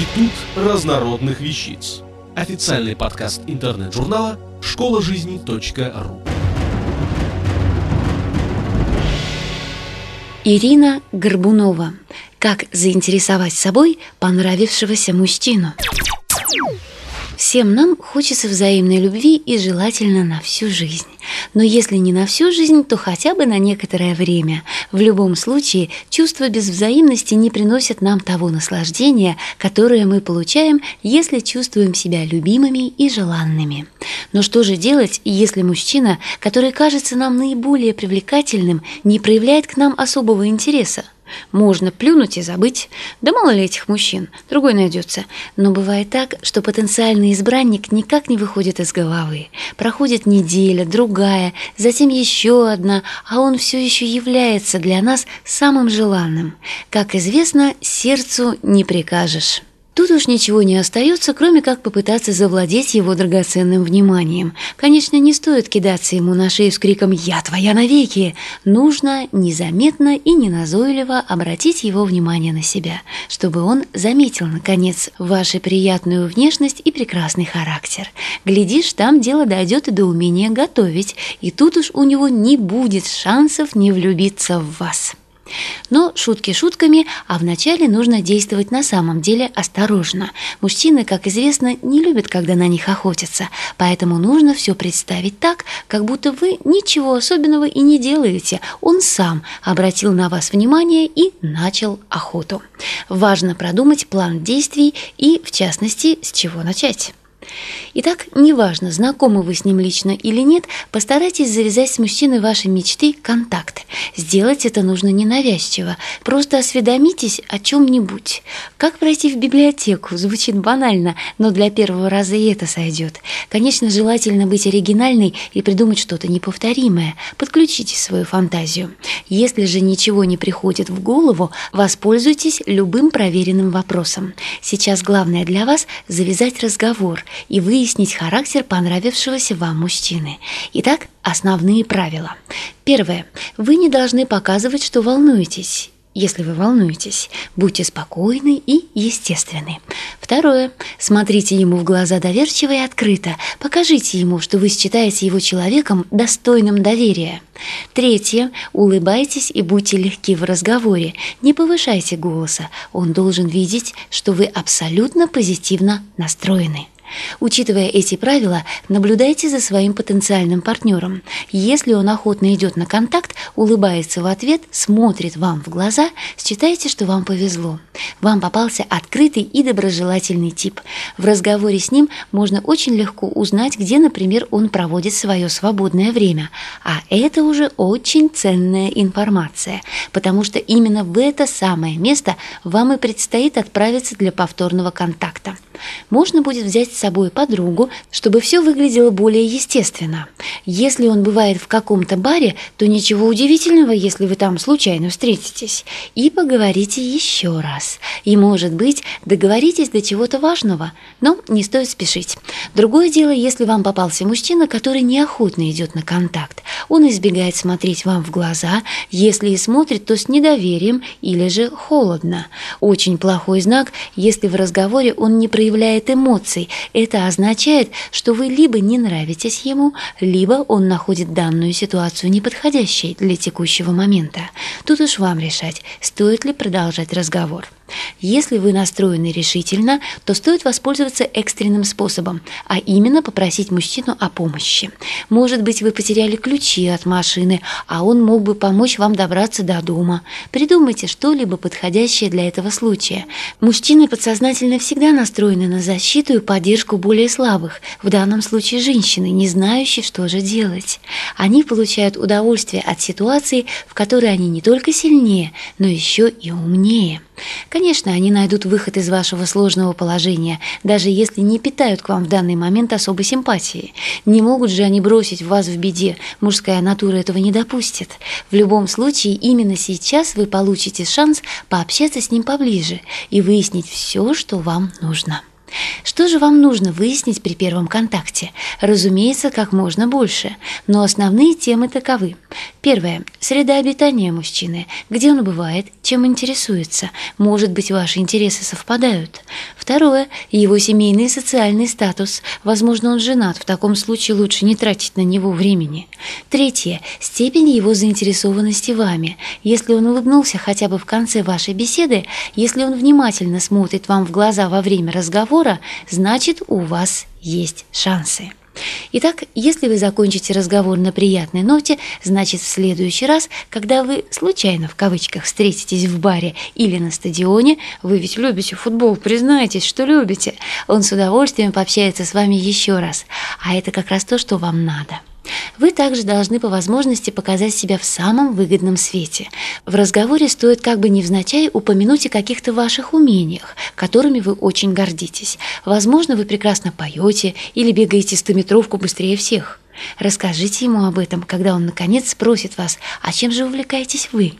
Институт разнородных вещиц. Официальный подкаст интернет-журнала школа жизни.ру. Ирина Горбунова. Как заинтересовать собой понравившегося мужчину? Всем нам хочется взаимной любви и желательно на всю жизнь. Но если не на всю жизнь, то хотя бы на некоторое время. В любом случае, чувства без взаимности не приносят нам того наслаждения, которое мы получаем, если чувствуем себя любимыми и желанными. Но что же делать, если мужчина, который кажется нам наиболее привлекательным, не проявляет к нам особого интереса? Можно плюнуть и забыть. Да мало ли этих мужчин, другой найдется. Но бывает так, что потенциальный избранник никак не выходит из головы. Проходит неделя, другая, затем еще одна, а он все еще является для нас самым желанным. Как известно, сердцу не прикажешь. Тут уж ничего не остается, кроме как попытаться завладеть его драгоценным вниманием. Конечно, не стоит кидаться ему на шею с криком «Я твоя навеки!». Нужно незаметно и неназойливо обратить его внимание на себя, чтобы он заметил, наконец, вашу приятную внешность и прекрасный характер. Глядишь, там дело дойдет и до умения готовить, и тут уж у него не будет шансов не влюбиться в вас. Но шутки шутками, а вначале нужно действовать на самом деле осторожно. Мужчины, как известно, не любят, когда на них охотятся, поэтому нужно все представить так, как будто вы ничего особенного и не делаете. Он сам обратил на вас внимание и начал охоту. Важно продумать план действий и, в частности, с чего начать. Итак, неважно, знакомы вы с ним лично или нет, постарайтесь завязать с мужчиной вашей мечты контакт. Сделать это нужно ненавязчиво. Просто осведомитесь о чем-нибудь. Как пройти в библиотеку? Звучит банально, но для первого раза и это сойдет. Конечно, желательно быть оригинальной и придумать что-то неповторимое. Подключите свою фантазию. Если же ничего не приходит в голову, воспользуйтесь любым проверенным вопросом. Сейчас главное для вас завязать разговор и выяснить характер понравившегося вам мужчины. Итак, основные правила. Первое. Вы не должны показывать, что волнуетесь. Если вы волнуетесь, будьте спокойны и естественны. Второе. Смотрите ему в глаза доверчиво и открыто. Покажите ему, что вы считаете его человеком, достойным доверия. Третье. Улыбайтесь и будьте легки в разговоре. Не повышайте голоса. Он должен видеть, что вы абсолютно позитивно настроены. Учитывая эти правила, наблюдайте за своим потенциальным партнером. Если он охотно идет на контакт, улыбается в ответ, смотрит вам в глаза, считайте, что вам повезло. Вам попался открытый и доброжелательный тип. В разговоре с ним можно очень легко узнать, где, например, он проводит свое свободное время. А это уже очень ценная информация, потому что именно в это самое место вам и предстоит отправиться для повторного контакта. Можно будет взять с собой подругу, чтобы все выглядело более естественно. Если он бывает в каком-то баре, то ничего удивительного, если вы там случайно встретитесь. И поговорите еще раз. И, может быть, договоритесь до чего-то важного, но не стоит спешить. Другое дело, если вам попался мужчина, который неохотно идет на контакт. Он избегает смотреть вам в глаза, если и смотрит, то с недоверием или же холодно. Очень плохой знак, если в разговоре он не проявляет проявляет эмоций. Это означает, что вы либо не нравитесь ему, либо он находит данную ситуацию неподходящей для текущего момента. Тут уж вам решать, стоит ли продолжать разговор. Если вы настроены решительно, то стоит воспользоваться экстренным способом, а именно попросить мужчину о помощи. Может быть, вы потеряли ключи от машины, а он мог бы помочь вам добраться до дома. Придумайте что-либо подходящее для этого случая. Мужчины подсознательно всегда настроены на защиту и поддержку более слабых, в данном случае женщины, не знающие, что же делать. Они получают удовольствие от ситуации, в которой они не только сильнее, но еще и умнее. Конечно, они найдут выход из вашего сложного положения, даже если не питают к вам в данный момент особой симпатии. Не могут же они бросить вас в беде, мужская натура этого не допустит. В любом случае, именно сейчас вы получите шанс пообщаться с ним поближе и выяснить все, что вам нужно. Что же вам нужно выяснить при первом контакте? Разумеется, как можно больше, но основные темы таковы. Первое. Среда обитания мужчины. Где он бывает, чем интересуется. Может быть, ваши интересы совпадают. Второе. Его семейный и социальный статус. Возможно, он женат. В таком случае лучше не тратить на него времени. Третье. Степень его заинтересованности вами. Если он улыбнулся хотя бы в конце вашей беседы, если он внимательно смотрит вам в глаза во время разговора, значит, у вас есть шансы. Итак, если вы закончите разговор на приятной ноте, значит в следующий раз, когда вы случайно в кавычках встретитесь в баре или на стадионе, вы ведь любите футбол, признайтесь, что любите, он с удовольствием пообщается с вами еще раз. А это как раз то, что вам надо. Вы также должны по возможности показать себя в самом выгодном свете. В разговоре стоит как бы невзначай упомянуть о каких-то ваших умениях, которыми вы очень гордитесь. Возможно, вы прекрасно поете или бегаете стометровку быстрее всех. Расскажите ему об этом, когда он наконец спросит вас, а чем же увлекаетесь вы?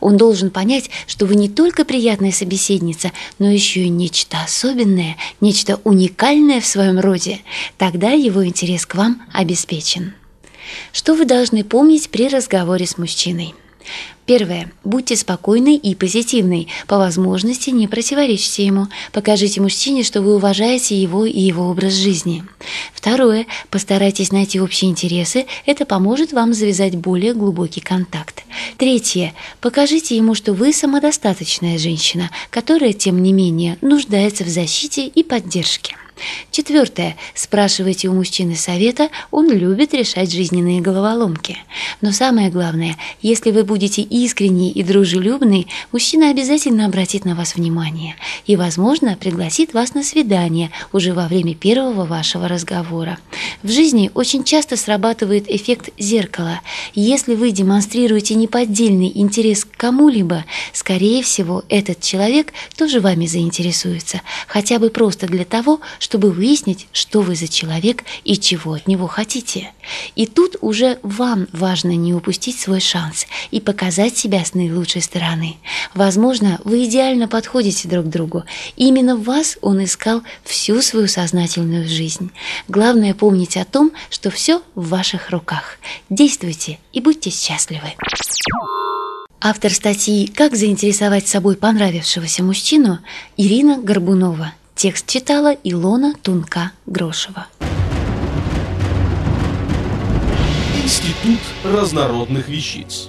Он должен понять, что вы не только приятная собеседница, но еще и нечто особенное, нечто уникальное в своем роде. Тогда его интерес к вам обеспечен. Что вы должны помнить при разговоре с мужчиной? Первое. Будьте спокойны и позитивны. По возможности не противоречьте ему. Покажите мужчине, что вы уважаете его и его образ жизни. Второе. Постарайтесь найти общие интересы. Это поможет вам завязать более глубокий контакт. Третье. Покажите ему, что вы самодостаточная женщина, которая, тем не менее, нуждается в защите и поддержке. Четвертое. Спрашивайте у мужчины совета, он любит решать жизненные головоломки. Но самое главное, если вы будете искренний и дружелюбный, мужчина обязательно обратит на вас внимание и, возможно, пригласит вас на свидание уже во время первого вашего разговора. В жизни очень часто срабатывает эффект зеркала. Если вы демонстрируете неподдельный интерес к кому-либо, скорее всего, этот человек тоже вами заинтересуется, хотя бы просто для того, чтобы выяснить, что вы за человек и чего от него хотите. И тут уже вам важно не упустить свой шанс и показать себя с наилучшей стороны. Возможно, вы идеально подходите друг другу. именно вас он искал всю свою сознательную жизнь. Главное помнить о том, что все в ваших руках. Действуйте и будьте счастливы. Автор статьи «Как заинтересовать собой понравившегося мужчину» Ирина Горбунова – Текст читала Илона Тунка-Грошева. Институт разнородных вещиц.